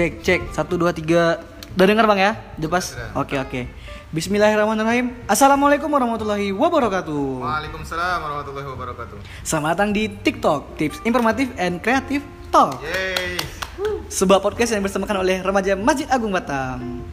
Cek cek satu dua tiga. Udah dengar bang ya? Udah pas. Sudah. Oke oke. Bismillahirrahmanirrahim. Assalamualaikum warahmatullahi wabarakatuh. Waalaikumsalam warahmatullahi wabarakatuh. Selamat datang di TikTok Tips Informatif and Kreatif Talk. Yeay. Sebuah podcast yang bersamakan oleh remaja Masjid Agung Batam.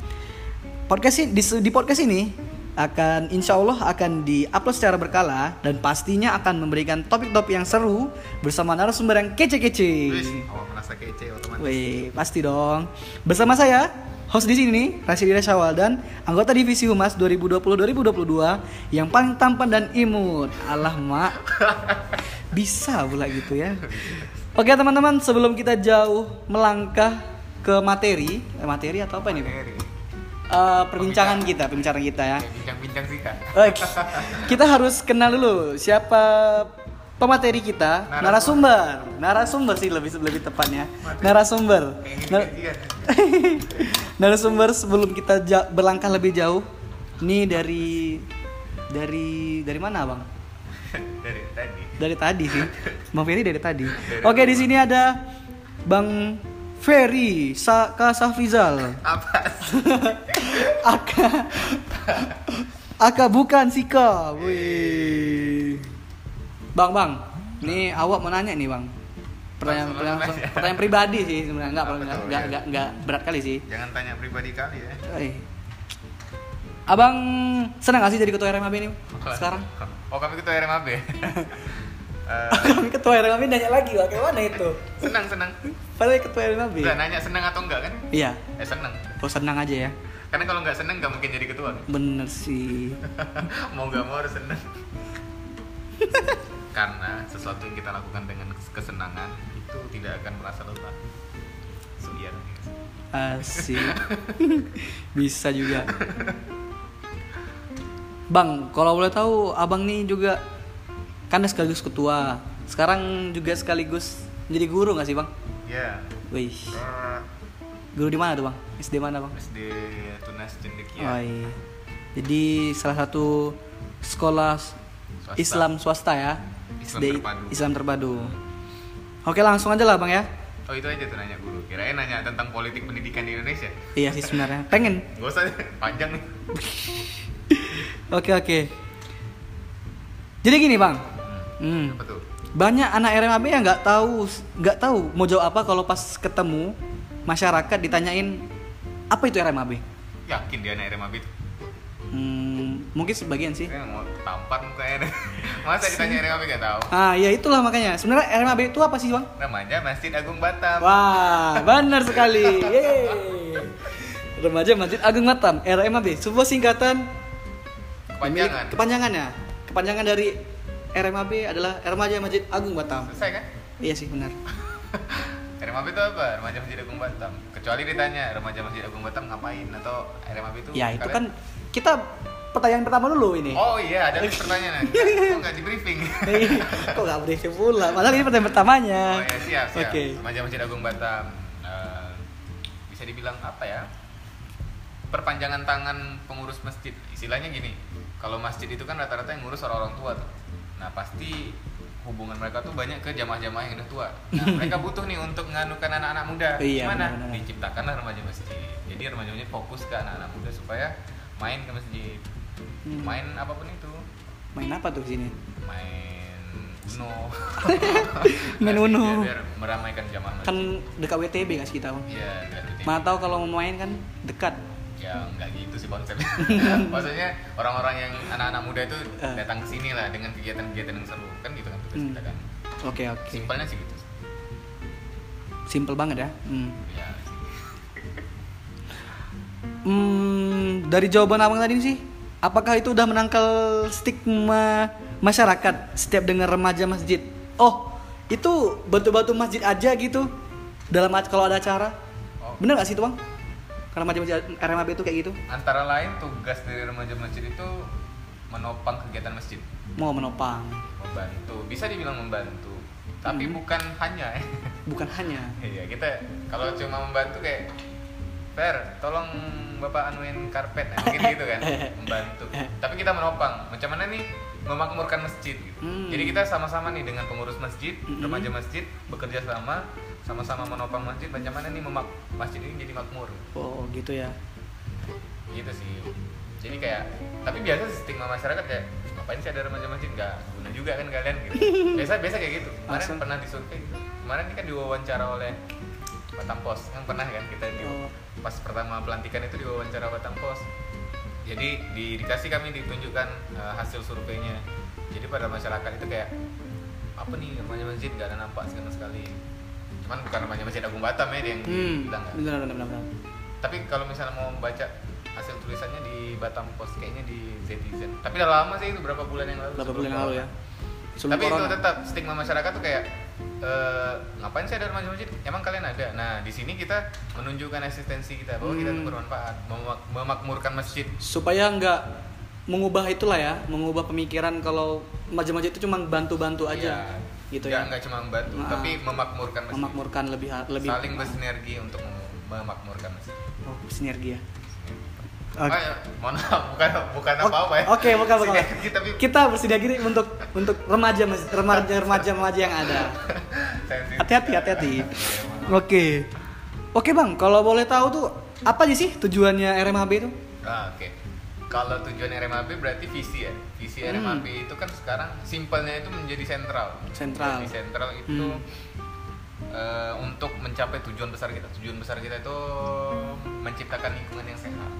Podcast ini, di, di podcast ini akan insya Allah akan diupload secara berkala dan pastinya akan memberikan topik-topik yang seru bersama narasumber yang kece-kece. Awak merasa kece otomatis. Wih, pasti dong. Bersama saya, host di sini, Rasidina Syawal dan anggota divisi Humas 2020-2022 yang paling tampan dan imut. Alah, Mak. Bisa pula gitu ya. Oke, teman-teman, sebelum kita jauh melangkah ke materi, eh, materi atau apa ini? Materi. Eh, perbincangan kita, perbincangan kita ya. Bincang-bincang sih kak. Oke, kita harus kenal dulu siapa pemateri kita, narasumber. Narasumber sih lebih lebih tepatnya. Narasumber. Nar- narasumber sebelum kita berlangkah lebih jauh. Ini dari dari dari mana, Bang? Dari tadi. Dari tadi sih. Bang Ferry dari tadi. Oke, di sini ada Bang Ferry Saka Safrizal. Apa? Aka Aka bukan Sika. Wih. Bang, Bang. Nih awak mau nanya nih, Bang. Pertanyaan, Langsung pertanyaan, langsung aja. pertanyaan pribadi sih sebenarnya enggak Oh, enggak, enggak, enggak, enggak berat kali sih. Jangan tanya pribadi kali ya. Eh. Abang senang gak sih jadi ketua RMAB ini sekarang? Oh kami ketua RMAB. Eh, Kami ketua RMAB nanya lagi. Kayak mana itu? senang senang. Padahal ketua RMAB. Udah nanya senang atau enggak kan? Iya. Eh senang. Oh senang aja ya. Karena kalau nggak senang nggak mungkin jadi ketua. Bener sih. mau nggak mau harus senang. Karena sesuatu yang kita lakukan dengan kesenangan itu tidak akan merasa lelah. So, iya. Asik. Bisa juga. Bang, kalau boleh tahu abang nih juga kan sekaligus ketua. Sekarang juga sekaligus jadi guru nggak sih bang? Ya. Wih, eh, guru di mana tuh bang? SD mana bang? SD Tunas Cendekia. Oh iya. Jadi salah satu sekolah Swasta. Islam swasta ya. Islam SD terpadu. Islam terpadu. Oke langsung aja lah bang ya. Oh itu aja tuh nanya guru. Kirain nanya tentang politik pendidikan di Indonesia. Iya sih sebenarnya. Pengen. Gak usah panjang nih. Oke oke. Jadi gini bang. Hmm. Apa tuh? Banyak anak RMAB yang nggak tahu nggak tahu mau jawab apa kalau pas ketemu masyarakat ditanyain apa itu RMAB. Yakin dia anak RMAB itu? Hmm, mungkin sebagian sih. Saya mau tampar mukanya. Masa ditanya RMAB gak tahu? Ah ya itulah makanya. Sebenarnya RMAB itu apa sih bang? Namanya Masjid Agung Batam. Wah, benar sekali. Yeay. Remaja Masjid Agung Batam, RMAB, sebuah singkatan Kepanjangan. kepanjangannya. Kepanjangan dari RMAB adalah Remaja Masjid Agung Batam. Selesai kan? Iya sih benar. RMAB itu apa? Remaja Masjid Agung Batam. Kecuali ditanya remaja Masjid Agung Batam ngapain atau RMAB itu? Ya itu kan kalian- kita pertanyaan pertama dulu ini. Oh iya, ada pertanyaan. Kok nggak di briefing? Kok gak briefing pula? Padahal ini pertanyaan pertamanya. Oh ya siap siap. Oke. Remaja Masjid Agung Batam. Eh, bisa dibilang apa ya? Perpanjangan tangan pengurus masjid. Istilahnya gini. Kalau masjid itu kan rata-rata yang ngurus orang-orang tua tuh. Nah pasti hubungan mereka tuh banyak ke jamaah-jamaah yang udah tua. Nah, mereka butuh nih untuk menganukan anak-anak muda. Iya, Gimana? benar-benar. Diciptakanlah remaja masjid. Jadi remaja masjid fokus ke anak-anak muda supaya main ke masjid. Hmm. Main apa pun itu. Main apa tuh sini? Main Uno. Main Uno. Biar, biar meramaikan jamaah masjid. Kan dekat WTB gak sih kita? Bang? Iya, rutin. Mana tahu kalau mau main kan dekat. Ya nggak gitu sih konsepnya. Maksudnya orang-orang yang anak-anak muda itu Eh. datang ke sini lah dengan kegiatan-kegiatan yang seru kan gitu kan tugas Hmm. kita kan. Oke oke. Simpelnya sih gitu. Simple banget ya. Hmm. Ya. Hmm, dari jawaban abang tadi sih, apakah itu udah menangkal stigma masyarakat setiap dengar remaja masjid? Oh, itu batu-batu masjid aja gitu dalam kalau ada acara? Oh. Bener gak sih itu bang? Remaja masjid RMAB itu kayak gitu? Antara lain tugas dari remaja masjid itu menopang kegiatan masjid, Mau menopang, membantu. Bisa dibilang membantu, tapi Hmm. bukan hanya. ya. bukan hanya. Iya kita kalau cuma membantu kayak Fer, tolong bapak anuin karpet, nah, mungkin gitu kan, membantu. Tapi kita menopang. Macam mana nih memakmurkan masjid gitu. Hmm. Jadi kita sama-sama nih dengan pengurus masjid, Mm-mm. remaja masjid bekerja sama sama-sama menopang masjid bagaimana nih memak masjid ini jadi makmur. Oh, gitu ya. Gitu sih. Jadi kayak tapi biasa stigma masyarakat kayak ngapain sih ada remaja masjid nggak guna juga kan kalian gitu. Biasa biasa kayak gitu. Kemarin Langsung. pernah disurvei gitu. Kemarin ini kan diwawancara oleh Batam Pos yang pernah kan kita di Oh. pas pertama pelantikan itu diwawancara Batam Pos. Jadi di, dikasih kami ditunjukkan eh, hasil surveinya. Jadi pada masyarakat itu kayak apa nih remaja masjid nggak ada nampak sama sekali. Cuman bukan remaja masjid Agung Batam ya yang Hmm. bilang kan. Benar benar benar. benar. Tapi kalau misalnya mau baca hasil tulisannya di Batam Post kayaknya di Zetizen. Tapi udah lama sih itu berapa bulan yang lalu. Berapa bulan yang lalu ya? Sebelum Tapi itu corona. tetap stigma masyarakat tuh kayak eh, ngapain sih ada remaja masjid? Emang kalian ada? Nah di sini kita menunjukkan eksistensi kita bahwa kita tuh Hmm. bermanfaat, memak- memakmurkan masjid. supaya nggak mengubah itulah ya, mengubah pemikiran kalau masjid-masjid itu cuma bantu-bantu aja. Iya. Gitu nggak, ya. nggak cuma membantu, Nah. tapi memakmurkan masjid. Memakmurkan lebih lebih Saling bersinergi untuk mem- memakmurkan masjid. Oh, sinergi ya. Ah, Oke. ya, mohon maaf, bukan bukan Oke, apa-apa ya. Oke, bukan bukan. Sinergi, tapi Kita bersinergi untuk untuk remaja remaja remaja remaja yang ada. Hati-hati, hati-hati. Oke. Oke, Bang, kalau boleh tahu tuh apa aja sih tujuannya RMHB itu? Ah, Oke. Kalau tujuan RMAB berarti visi ya. Visi Hmm. RMAB itu kan sekarang simpelnya itu menjadi sentral. Sentral. Jadi sentral itu Hmm. eh, untuk mencapai tujuan besar kita. Tujuan besar kita itu menciptakan lingkungan yang sehat.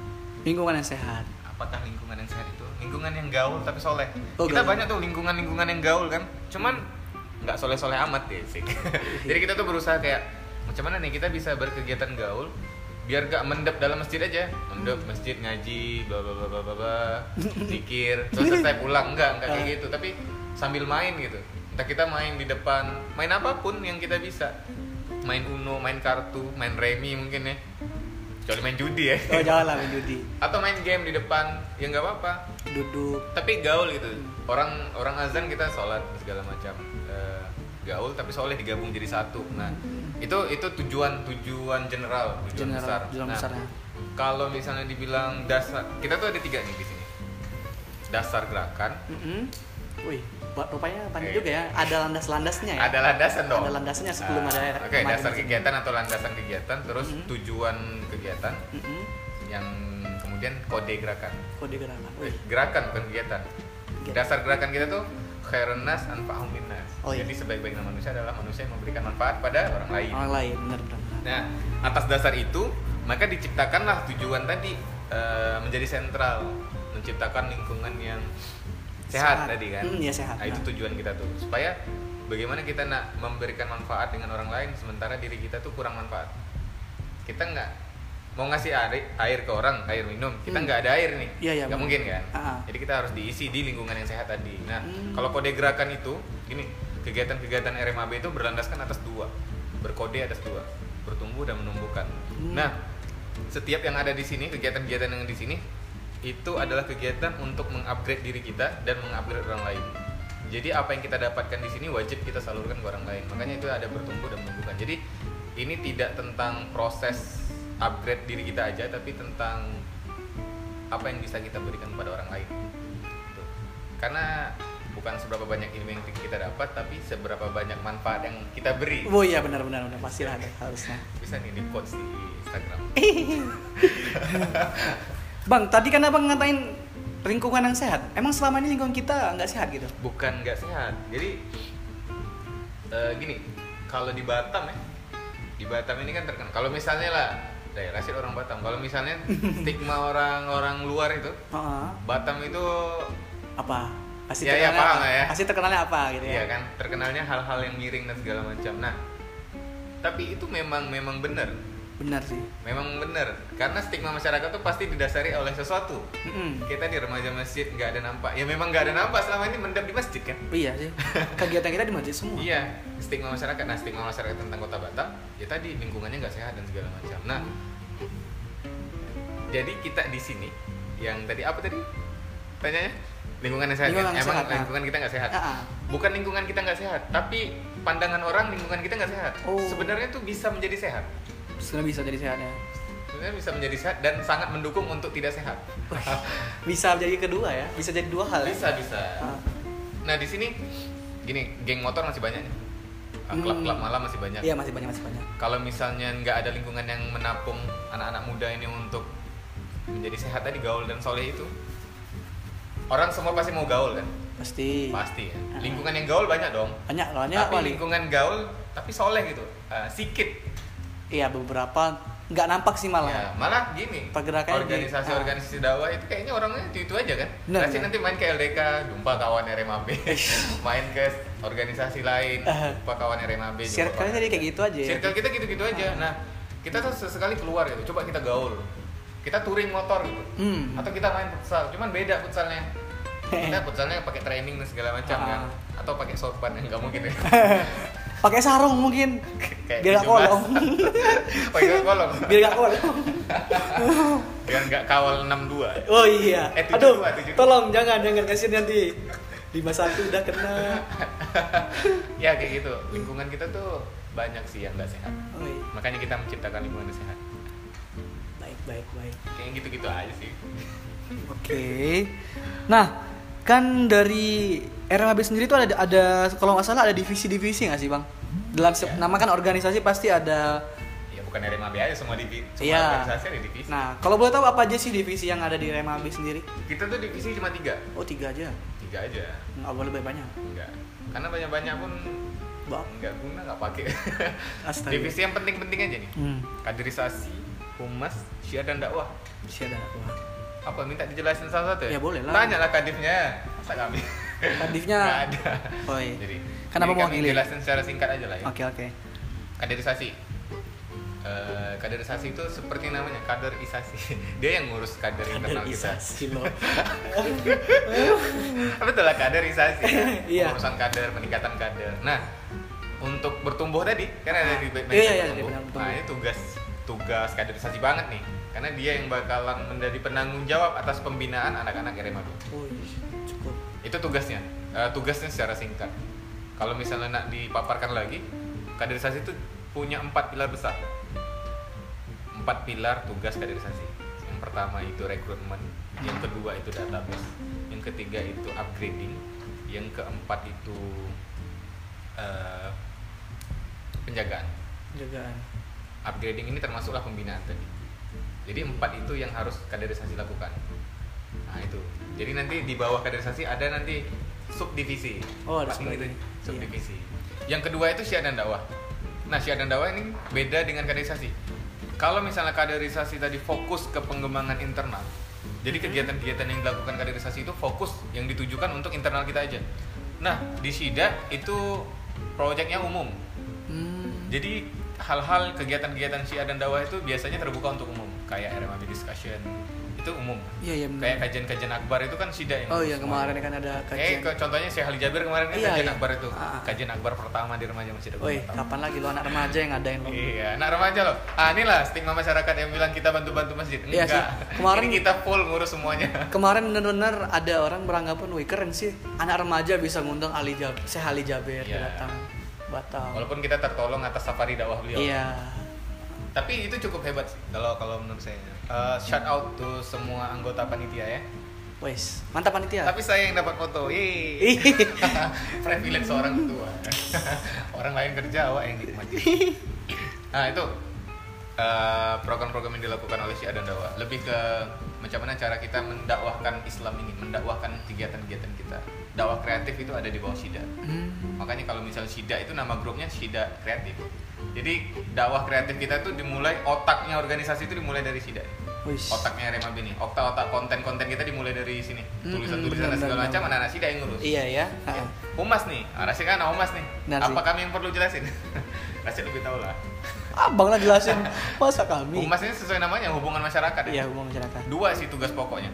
Lingkungan yang sehat. Apakah lingkungan yang sehat itu? Lingkungan yang gaul tapi soleh. Oh, kita gaul. banyak tuh lingkungan-lingkungan yang gaul kan. Cuman nggak soleh-soleh amat ya sih. Jadi kita tuh berusaha kayak macam mana nih kita bisa berkegiatan gaul biar gak mendep dalam masjid aja. Mendep masjid ngaji bla bla bla bla bla. Zikir terus selesai pulang. Enggak enggak kayak gitu. Tapi sambil main gitu. Entah kita main di depan. Main apa pun yang kita bisa. Main uno main kartu main remi mungkin ya. Kecuali main judi ya. Oh, jangan lah main judi. atau main game di depan. Ya nggak apa-apa. Duduk. tapi gaul gitu. Orang orang azan kita sholat segala macam. Eh, gaul tapi soleh digabung jadi satu. Nah itu itu tujuan tujuan general tujuan General, besar tujuan nah, besarnya. kalau misalnya dibilang dasar kita tuh ada tiga nih di sini dasar gerakan Mm-mm. Wih, buat rupanya panjang juga ya. Ada landas-landasnya ya. ada landasan dong Ada landasannya sebelum Nah, ada oke kemarin dasar kegiatan atau landasan kegiatan terus Mhm. tujuan kegiatan Mm-mm. yang kemudian kode gerakan Kode gerakan. Eh, Wih, gerakan bukan kegiatan Kegiatan. dasar gerakan kita tuh khairun nas anfa'hum linnas. Oh, iya. Jadi sebaik-baiknya manusia adalah manusia yang memberikan manfaat pada orang lain. orang lain, benar benar. Nah, atas dasar itu maka diciptakanlah tujuan tadi eh, menjadi sentral, menciptakan lingkungan yang sehat, tadi kan. Hmm, ya sehat. Nah, itu Nah. tujuan kita tuh supaya bagaimana kita nak memberikan manfaat dengan orang lain sementara diri kita tuh kurang manfaat. Kita nggak mau ngasih air air ke orang air minum. Kita Hmm. nggak ada air nih. Iya, iya, nggak mungkin kan? Ah. jadi kita harus diisi di lingkungan yang sehat tadi. Nah Hmm. kalau kode gerakan itu gini kegiatan-kegiatan RMAB itu berlandaskan atas dua. Berkode atas dua. Bertumbuh dan menumbuhkan. Hmm. nah setiap yang ada di sini kegiatan-kegiatan yang di sini itu adalah kegiatan untuk mengupgrade diri kita dan mengupgrade orang lain. Jadi apa yang kita dapatkan di sini wajib kita salurkan ke orang lain. Makanya itu ada bertumbuh dan menumbuhkan. Jadi ini tidak tentang proses upgrade diri kita aja tapi tentang apa yang bisa kita berikan kepada orang lain Gitu. karena bukan seberapa banyak ilmu yang kita dapat tapi seberapa banyak manfaat yang kita beri Oh iya benar benar benar pastilah ada harusnya. bisa nih di quotes di Instagram Bang, tadi kan abang ngatain lingkungan yang sehat. Emang selama ini lingkungan kita nggak sehat gitu? bukan nggak sehat jadi eh, gini kalau di Batam ya di Batam ini kan terkenal kalau misalnya lah daerah sih orang Batam kalau misalnya stigma orang-orang luar itu. Batam itu apa? Pasti Ya, ya, paham apa? ya. Pasti terkenalnya apa gitu ya? Iya kan, terkenalnya hal-hal yang miring dan segala macam. Nah, tapi itu memang memang benar, Benar sih. memang benar. Karena stigma masyarakat tuh pasti didasari oleh sesuatu. Mm-mm. Kita di remaja masjid nggak ada nampak. Ya memang nggak ada nampak selama ini mendap di masjid kan. Iya sih. Kegiatan kita di masjid semua. Iya, stigma masyarakat. Nah, stigma masyarakat tentang kota Batam, ya tadi lingkungannya nggak sehat dan segala macam. Nah, jadi kita di sini yang tadi apa tadi? Tanyanya? Lingkungan yang sehat. Lingkungan kan? Emang sehat, lingkungan kita nggak sehat. Ah. Bukan lingkungan kita nggak sehat, tapi pandangan orang lingkungan kita nggak sehat. Oh. Sebenarnya tuh bisa menjadi sehat. Sebenarnya bisa jadi sehat ya. Sebenarnya bisa menjadi sehat dan sangat mendukung untuk tidak sehat. Bisa jadi kedua ya. Bisa jadi dua hal. ya? bisa bisa. Ah. nah di sini gini geng motor masih banyak nih Ah, klub-klub Hmm. malam masih banyak Iya masih banyak masih banyak. kalau misalnya nggak ada lingkungan yang menapung anak-anak muda ini untuk menjadi sehat tadi gaul dan soleh itu orang semua pasti mau gaul kan Pasti. pasti ya Ah. lingkungan yang gaul banyak dong Banyak loh. tapi lingkungan gaul tapi soleh gitu Ah, sikit Iya beberapa. Nggak nampak sih malah. ya, malah gini. Pergerakannya di- organisasi-organisasi dakwah itu kayaknya orangnya itu itu aja kan? Pasti benar. nanti main ke LDK jumpa kawan RMAB main ke organisasi lain Ah. jumpa kawan RMAB Circle jadi kayak gitu aja ya. circle kita gitu-gitu aja. Nah kita tuh sesekali keluar gitu. Coba kita gaul. Kita touring motor gitu. Hmm. atau kita main futsal. Cuman beda futsalnya. Kita futsalnya pakai training dan segala macam Ah. kan. Atau pakai sorban yang nggak mungkin ya Pakai sarung mungkin. Kayak Biar 17. kolong. pakai kolong Biar nggak kolong. biar nggak kawal 62 Oh iya. Eh, 72, Aduh. 72. Tolong jangan jangan kasih nanti. 51 udah kena. ya kayak gitu lingkungan kita tuh banyak sih yang nggak sehat Oh iya. makanya kita menciptakan lingkungan yang sehat Baik baik baik. kayak gitu-gitu aja sih Oke. Nah, kan dari RMAB sendiri tuh ada ada kalau nggak salah ada divisi-divisi nggak sih bang? Dalam Ya. nama kan organisasi pasti ada. ya bukan RMAB aja semua divisi semua Iya. organisasi ada divisi Nah, kalau boleh tahu apa aja sih divisi yang ada di RMAB sendiri? kita tuh divisi cuma tiga Oh tiga aja. tiga aja Nggak boleh lebih banyak. enggak karena banyak-banyak pun Bang. nggak guna nggak pakai Astaga. divisi yang penting-penting aja nih Hmm. kaderisasi humas syiar dan dakwah Masih ada aku. Apa minta dijelasin salah satu Ya, boleh lah. tanya lah kadifnya. Masa kami Kadifnya. nggak ada. Oh iya. jadi Kenapa jadi mau kami jelasin secara singkat aja lah ya. Oke oke. kaderisasi. Eh, kaderisasi itu seperti namanya kaderisasi. Dia yang ngurus kader internal kita. Kaderisasi loh. betul lah kaderisasi. Iya. urusan kader peningkatan kader. Nah untuk bertumbuh tadi karena ada di Iya, iya, iya, bertumbuh. nah ini tugas tugas kaderisasi banget nih karena dia yang bakalan menjadi penanggung jawab atas pembinaan anak-anak RMAB Oh, cukup. itu tugasnya. Eh, tugasnya secara singkat. Kalau misalnya nak dipaparkan lagi kaderisasi itu punya empat pilar besar. Empat pilar tugas kaderisasi. Yang pertama itu rekrutmen yang kedua itu database yang ketiga itu upgrading yang keempat itu eh, penjagaan. Jagaan. upgrading ini termasuklah pembinaan tadi jadi empat itu yang harus kaderisasi lakukan. Nah itu. Jadi nanti di bawah kaderisasi ada nanti subdivisi. Oh, ada ini subdivisi. subdivisi. Yang kedua itu syiar dan dakwah nah syiar dan dakwah ini beda dengan kaderisasi. Kalau misalnya kaderisasi tadi fokus ke pengembangan internal jadi kegiatan-kegiatan yang dilakukan kaderisasi itu fokus yang ditujukan untuk internal kita aja. Nah di SIDA itu proyeknya umum. Hmm. jadi hal-hal kegiatan-kegiatan syiar dan dakwah itu biasanya terbuka untuk umum, kayak RMAB discussion itu umum. Iya iya benar. Kayak kajian-kajian akbar itu kan sida yang Oh iya semua. kemarin kan ada Eh, kajian. ke, contohnya Syekh Ali Jabir kemarin kan Iya, kajian iya. akbar itu. Ah. Kajian akbar pertama di remaja Masjid Agung. Woi, Batam. kapan lagi lo anak remaja yang ngadain lo? Iya, anak remaja loh. Ah, inilah stigma masyarakat yang bilang kita bantu-bantu masjid. Iya sih. Enggak. Kemarin- Ini kita full ngurus semuanya. Kemarin bener-bener ada orang beranggapan, wih keren sih, anak remaja bisa ngundang Ali Jab, Syekh Ali Jabir Iya. datang Batam. Walaupun kita tertolong atas safari dakwah beliau. Iya. Tapi itu cukup hebat sih kalau kalau menurut saya. Eh, shout out to semua anggota panitia ya. Wes, mantap panitia. Tapi saya yang dapat foto. Yeay. Privilege seorang ketua. Orang lain kerja, awak yang nikmati. Nah itu eh, program-program yang dilakukan oleh Syiah dan Dakwah lebih ke macam mana cara kita mendakwahkan Islam ini, mendakwahkan kegiatan-kegiatan kita. Dakwah kreatif itu ada di bawah Sida. Hmm. Makanya kalau misalnya Sida itu nama grupnya Sida Kreatif. Jadi dakwah kreatif kita tuh dimulai otaknya organisasi itu dimulai dari Sida. Wis. Otaknya Remab ini, otak-otak konten-konten kita dimulai dari sini. Mm-mm, Tulisan-tulisan dan benar, segala macam anak-anak Sida yang ngurus. Iya ya. Ya. Humas nih, Rasyid kan humas nih. Benar Apa kami yang perlu jelasin? Rasyid lebih tahu lah. Abang lah jelasin masa kami. Humas ini sesuai namanya hubungan masyarakat ya. Iya, hubungan masyarakat. Dua sih tugas pokoknya.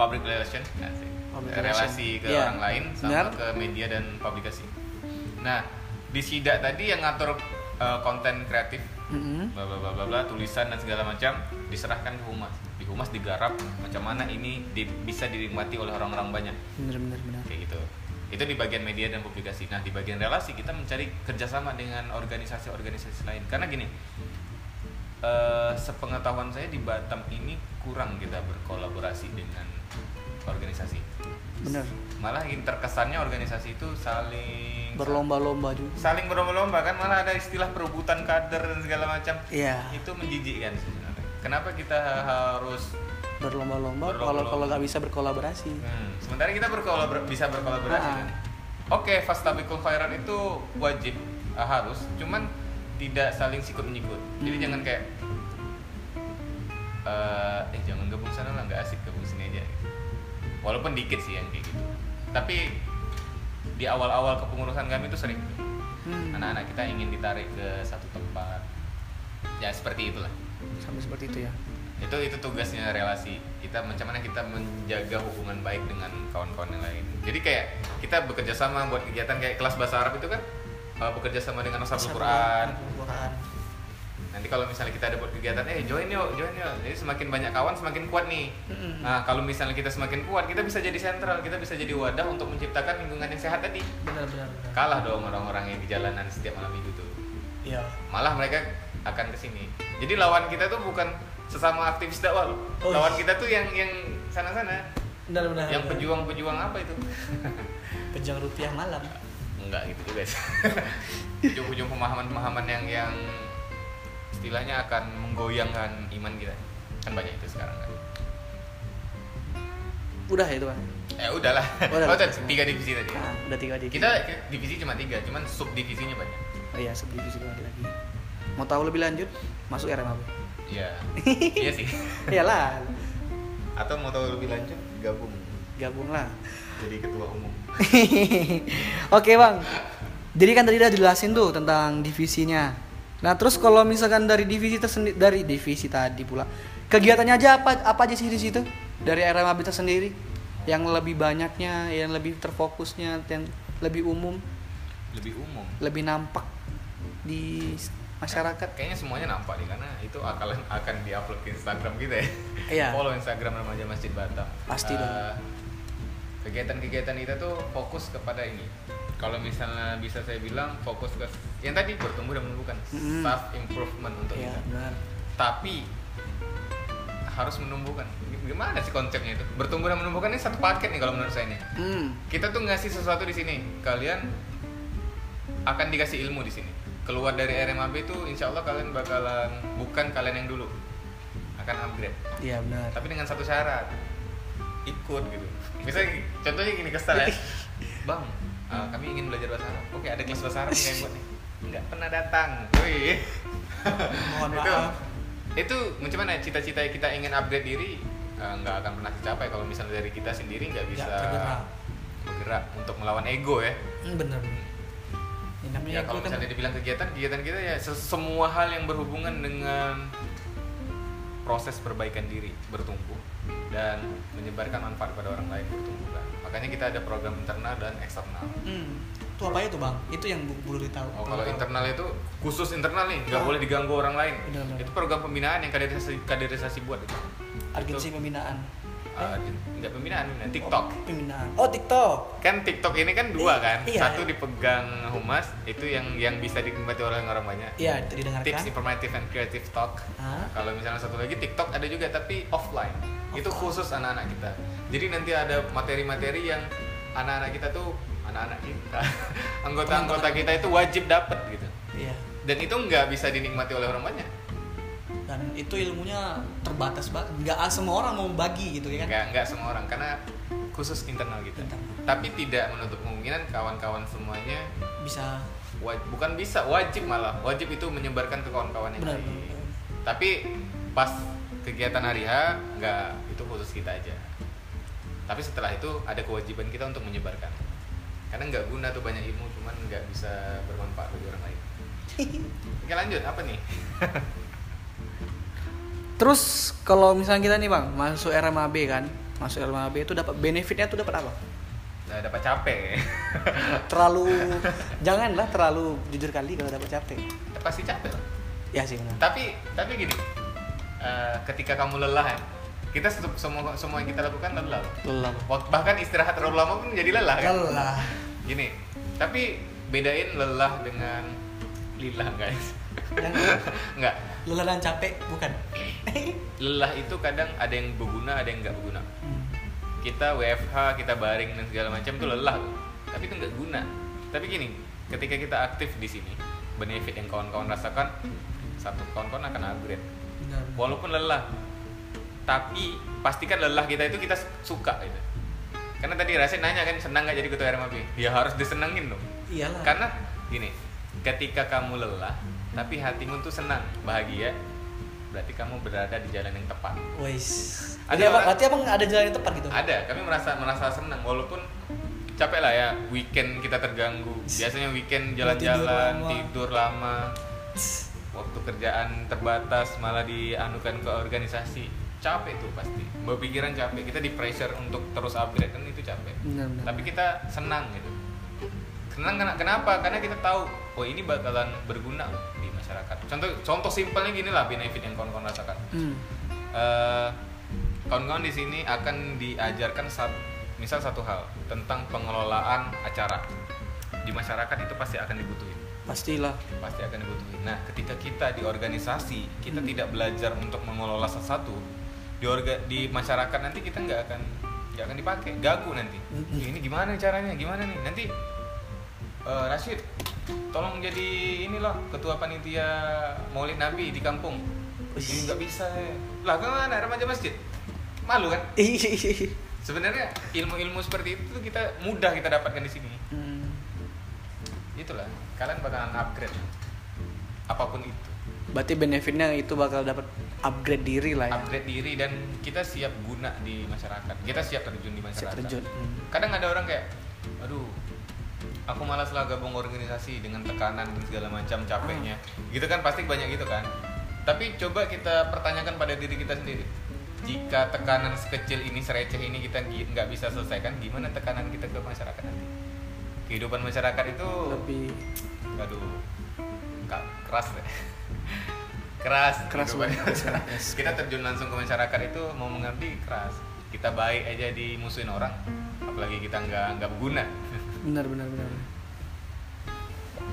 Public relation, asik. Relasi ke Iya. orang lain sama Benar. ke media dan publikasi. Nah, di SIDA tadi yang ngatur eh, konten kreatif, Mm-mm. bla bla bla tulisan dan segala macam diserahkan ke humas. Di humas digarap macam mana ini di- bisa dinikmati oleh orang-orang banyak Bener bener bener. kayak gitu itu di bagian media dan publikasi nah di bagian relasi kita mencari kerjasama dengan organisasi-organisasi lain karena gini eh, sepengetahuan saya di Batam ini kurang kita berkolaborasi dengan organisasi bener malah terkesannya organisasi itu saling berlomba-lomba juga saling berlomba-lomba kan malah ada istilah perebutan kader dan segala macam iya itu menjijikkan sebenarnya kenapa kita harus berlomba-lomba kalau kalau nggak bisa berkolaborasi Hmm, sementara kita berkolabor bisa berkolaborasi Ah. kan. Oke, fastabiqul khairat itu wajib ah, harus, cuman tidak saling sikut menyikut. Jadi Hmm. jangan kayak eh eh jangan gabung sana lah nggak asik gabung. Walaupun dikit sih yang kayak gitu. Tapi di awal-awal kepengurusan kami itu sering gitu. Hmm, anak-anak kita ingin ditarik ke satu tempat. Ya seperti itulah. sampai seperti itu ya itu itu tugasnya relasi kita macam mana kita menjaga hubungan baik dengan kawan-kawan yang lain jadi kayak kita bekerja sama buat kegiatan kayak kelas bahasa Arab itu kan uh, bekerja sama dengan Ashabul Quran Quran nanti kalau misalnya kita ada buat kegiatan eh join yuk join yuk. Jadi semakin banyak kawan semakin kuat nih. Mm-mm. nah kalau misalnya kita semakin kuat kita bisa jadi sentral kita bisa jadi wadah untuk menciptakan lingkungan yang sehat tadi. Benar benar benar. Kalah dong orang-orang yang di jalanan setiap malam minggu tuh. Iya. Malah mereka akan ke sini jadi lawan kita tuh bukan sesama aktivis dakwah loh. Oh, lawan iya. kita tuh yang yang sana-sana. Benar benar yang pejuang-pejuang apa itu? Pejuang rupiah malam. Enggak gitu juga sih. Pejuang-pejuang pemahaman-pemahaman yang yang istilahnya akan menggoyangkan iman kita. Kan banyak itu sekarang kan? Udah ya itu kan ya udahlah. Udah, oh, udah. tiga divisi tadi? Nah, udah tiga divisi. Kita divisi cuma tiga cuman sub divisinya banyak. Oh iya subdivisi lagi lagi. Mau tahu lebih lanjut? Masuk RMAB iya. Iya sih. Iyalah. Atau mau tahu lebih lanjut? Gabung. Gabung lah. Jadi ketua umum. Oke bang, jadi kan tadi udah jelasin tuh tentang divisinya. Nah terus kalau misalkan dari divisi tersendiri dari divisi tadi pula, kegiatannya aja apa apa aja sih di situ dari RMAB tersendiri? Yang lebih banyaknya, yang lebih terfokusnya, yang lebih umum, lebih umum lebih nampak di masyarakat. kayaknya semuanya nampak nih karena itu akan akan diupload ke Instagram kita ya Iya. follow Instagram remaja Masjid Batam Pasti Eh, dong. kegiatan-kegiatan kita tuh fokus kepada ini kalau misalnya bisa saya bilang fokus ke yang tadi bertumbuh dan menumbuhkan. Self improvement untuk Iya kita. benar. tapi harus menumbuhkan. Gimana sih konsepnya itu? Bertumbuh dan menumbuhkan ini satu paket nih kalau menurut saya nih Hmm. kita tuh ngasih sesuatu di sini. Kalian akan dikasih ilmu di sini. Keluar dari RMAB itu insya Allah kalian bakalan bukan kalian yang dulu akan upgrade. Iya benar. tapi dengan satu syarat ikut gitu. Misalnya contohnya gini kesel ya. Bang uh, kami ingin belajar bahasa Arab. Oke ada kelas bahasa Arab yang buat nih. Nggak pernah datang. Wih. Mohon itu maaf. itu macam mana cita-cita kita ingin upgrade diri? Uh, nggak akan pernah tercapai. Kalau misalnya dari kita sendiri nggak bisa Nggak tergerak. bergerak. untuk melawan ego ya. Hmm, namanya ya itu kalau kan misalnya dibilang kegiatan kegiatan kita ya se- semua hal yang berhubungan dengan proses perbaikan diri bertumbuh dan menyebarkan manfaat pada orang lain bertumbuh kan makanya kita ada program internal dan eksternal Hmm. Itu apa itu bang? Itu yang bu- belum tahu. oh, kalau internal itu khusus internal nih nggak Ah. boleh diganggu orang lain Benar, benar. itu program pembinaan yang kaderisasi kaderisasi buat itu Agensi Itu, pembinaan. Uh, nggak pembinaan pembinaan TikTok Pembinaan. Oh TikTok. kan TikTok ini kan dua I- kan iya. satu dipegang humas itu yang yang bisa dinikmati oleh orang banyak Iya itu didengarkan. tips informative and creative talk Ah. kalau misalnya satu lagi TikTok ada juga tapi offline itu Offline. khusus anak-anak kita jadi nanti ada materi-materi yang anak-anak kita tuh anak-anak kita anggota-anggota kita itu wajib dapat gitu Iya. dan itu nggak bisa dinikmati oleh orang banyak Dan itu ilmunya terbatas banget. Nggak semua orang mau bagi gitu ya kan? nggak nggak semua orang karena khusus internal kita Internal. tapi tidak menutup kemungkinan kawan-kawan semuanya Bisa. wa- bukan bisa wajib malah wajib itu menyebarkan ke kawan-kawan yang Benar. lain tapi pas kegiatan hari H nggak itu khusus kita aja tapi setelah itu ada kewajiban kita untuk menyebarkan karena nggak guna tuh banyak ilmu cuman nggak bisa bermanfaat bagi orang lain oke lanjut apa nih Terus kalau misalnya kita nih bang masuk RMAB kan, masuk RMAB itu dapat benefitnya tuh dapat apa? nah, dapat capek Terlalu janganlah terlalu jujur kali kalau dapat capek. pasti capek lah. Ya sih benar. tapi tapi gini eh, ketika kamu lelah ya kita se- semua semua yang kita lakukan lelah. Lelah. Bahkan istirahat terlalu lama pun jadi lelah kan Lelah. gini tapi bedain lelah dengan lilah guys Yang nggak lelah dan capek bukan? lelah itu kadang ada yang berguna ada yang nggak berguna Hmm. kita WFH kita baring dan segala macam itu lelah tapi itu nggak guna tapi gini ketika kita aktif di sini benefit yang kawan-kawan rasakan satu kawan-kawan akan upgrade Benar. walaupun lelah tapi pastikan lelah kita itu kita suka gitu karena tadi Rasid nanya kan senang nggak jadi ketua RMAB ya harus disenengin dong Iyalah. karena gini ketika kamu lelah tapi hatimu tuh senang bahagia. Berarti kamu berada di jalan yang tepat. Wais. Ada apa? Berarti emang ada jalan yang tepat gitu? ada kami merasa merasa senang. Walaupun capek lah ya weekend kita terganggu. Biasanya weekend tidur jalan-jalan lama. tidur lama. Waktu kerjaan terbatas malah dianukan ke organisasi. Capek tuh pasti. Berpikiran capek. Kita di pressure untuk terus upgrade. Kan itu capek. Benar, benar. tapi kita senang gitu. Senang kena- kenapa? Karena kita tahu oh ini bakalan berguna. loh masyarakat. Contoh contoh simpelnya gini lah benefit yang kawan-kawan rasakan. Hmm. Eh, kawan-kawan di sini akan diajarkan sat, misal satu hal tentang pengelolaan acara. Di masyarakat itu pasti akan dibutuhin. Pastilah. pasti akan dibutuhin. Nah ketika kita di organisasi kita tidak belajar untuk mengelola sesuatu di orga di masyarakat nanti kita nggak akan nggak akan dipakai. Gagu nanti. Mm-mm. ini gimana caranya? Gimana nih? Nanti eh, Rashid tolong jadi inilah ketua panitia Maulid Nabi di kampung ini nggak bisa ya. lah kan anak remaja masjid malu kan sebenarnya ilmu-ilmu seperti itu kita mudah kita dapatkan di sini Hmm. itulah kalian bakalan upgrade apa pun itu Berarti benefitnya itu bakal dapat upgrade diri lah ya. upgrade diri dan kita siap guna di masyarakat kita siap terjun di Siap masyarakat terjun. Hmm. kadang ada orang kayak aduh aku malas lah gabung organisasi dengan tekanan dan segala macam capeknya. Gitu kan pasti banyak gitu kan. Tapi coba kita pertanyakan pada diri kita sendiri. Jika tekanan sekecil ini sereceh ini kita nggak bisa selesaikan gimana tekanan kita ke masyarakat nanti? Kehidupan masyarakat itu Lebih aduh nggak keras deh. Keras Keras banget. masyarakat. kita terjun langsung ke masyarakat itu mau mengerti keras. Kita baik aja dimusuhin orang apalagi kita nggak nggak berguna benar benar benar.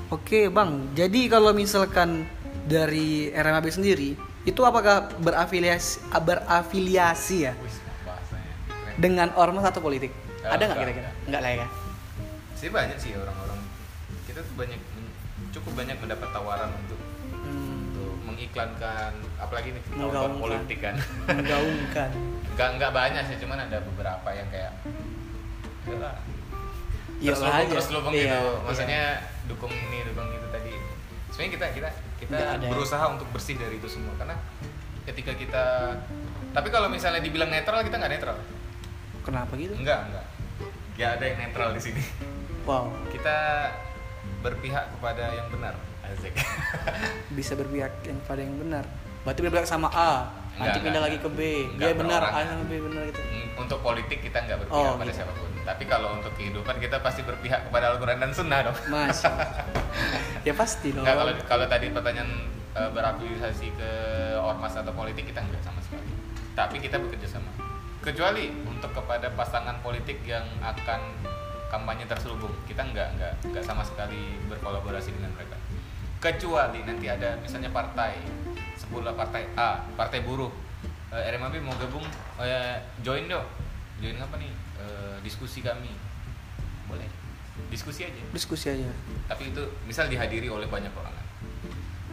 Oke bang, jadi kalau misalkan dari RMAB sendiri itu apakah berafiliasi berafiliasi ya dengan ormas atau politik? Oh, Ada nggak kira-kira? enggak. Enggak lah ya. sih banyak sih orang-orang kita tuh banyak cukup banyak mendapat tawaran untuk Hmm, untuk mengiklankan apalagi nih tahun politik kan menggaungkan. nggak nggak banyak sih cuman ada beberapa yang kayak "Yalah, Iya terus lah lubung aja. terus lubung Iya, gitu iya. maksudnya dukung ini dukung itu tadi sebenarnya kita kita kita Nggak ada. berusaha untuk bersih dari itu semua karena ketika kita tapi kalau misalnya dibilang netral kita nggak netral Kenapa gitu? enggak enggak nggak ada yang netral di sini Wow, kita berpihak kepada yang benar Azek bisa berpihak yang pada yang benar. Berarti berpihak sama A, nanti pindah lagi ke B. enggak. Dia benar, A sama B benar gitu. untuk politik kita nggak berpihak Oh, pada gitu. siapa pun tapi kalau untuk kehidupan kita pasti berpihak kepada Al-Quran dan Sunnah dong Mas. ya pasti dong. Kalau kalau tadi pertanyaan eh, berafiliasi ke ormas atau politik kita nggak sama sekali. Tapi kita bekerja sama. Kecuali untuk kepada pasangan politik yang akan kampanye terselubung, kita nggak nggak nggak sama sekali berkolaborasi dengan mereka. Kecuali nanti ada misalnya partai, sebutlah partai A, partai buruh, eh, RMAB mau gabung, eh, join dong, join apa nih? Eh, diskusi kami, boleh, diskusi aja Diskusi aja. tapi itu misal dihadiri oleh banyak orang kan.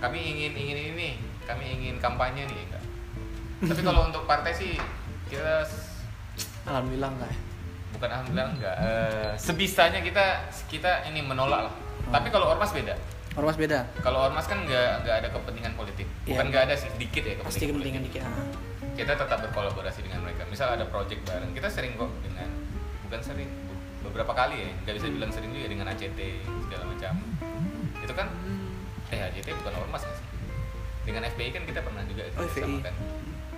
kami ingin ingin ini kami ingin kampanye nih enggak tapi kalau untuk partai sih kita Alhamdulillah enggak ya. bukan alhamdulillah enggak Eh, sebisanya kita kita ini menolak lah tapi kalau ormas beda Ormas beda. kalau ormas kan nggak nggak ada kepentingan politik Iya. bukan nggak ada sih sedikit ya kepentingan Pasti kepentingan politik. dikit. Ah. Kita tetap berkolaborasi dengan mereka. Misal ada project bareng kita sering kok dengan bukan sering beberapa kali ya. Nggak bisa bilang sering juga dengan ACT segala macam. Itu kan eh ACT bukan ormas nggak sih? Dengan FPI kan kita pernah juga Oh, FPI. kan?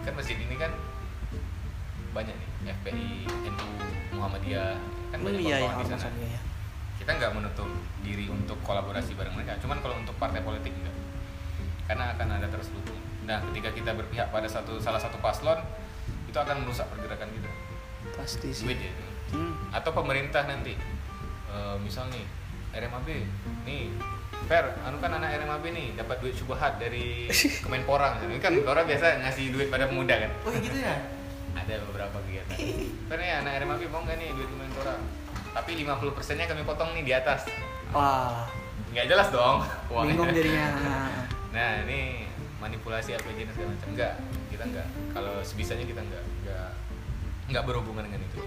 Kan masjid ini kan banyak nih FPI NU Muhammadiyah kan banyak iya ya kawan-kawan di sana. ada ya. kita nggak menutup diri untuk kolaborasi bareng mereka. Cuman kalau untuk partai politik enggak karena akan ada terselubung nah ketika kita berpihak pada satu salah satu paslon itu akan merusak pergerakan kita Pasti sih. duit ya Hmm. atau pemerintah nanti Eh, misal nih RMAB nih Fer, anu kan anak RMAB nih dapat duit subhat dari Kemenpora. Ini kan orang biasa ngasih duit pada pemuda kan Oh gitu ya. ada beberapa kegiatan karena ya anak RMAB mau nggak nih duit Kemenpora tapi 50 persennya kami potong nih di atas Wah, nggak jelas dong uangnya bingung jadinya. nah ini manipulasi apa jenis segala macam. Enggak kita enggak kalau sebisanya kita enggak enggak enggak berhubungan dengan itu.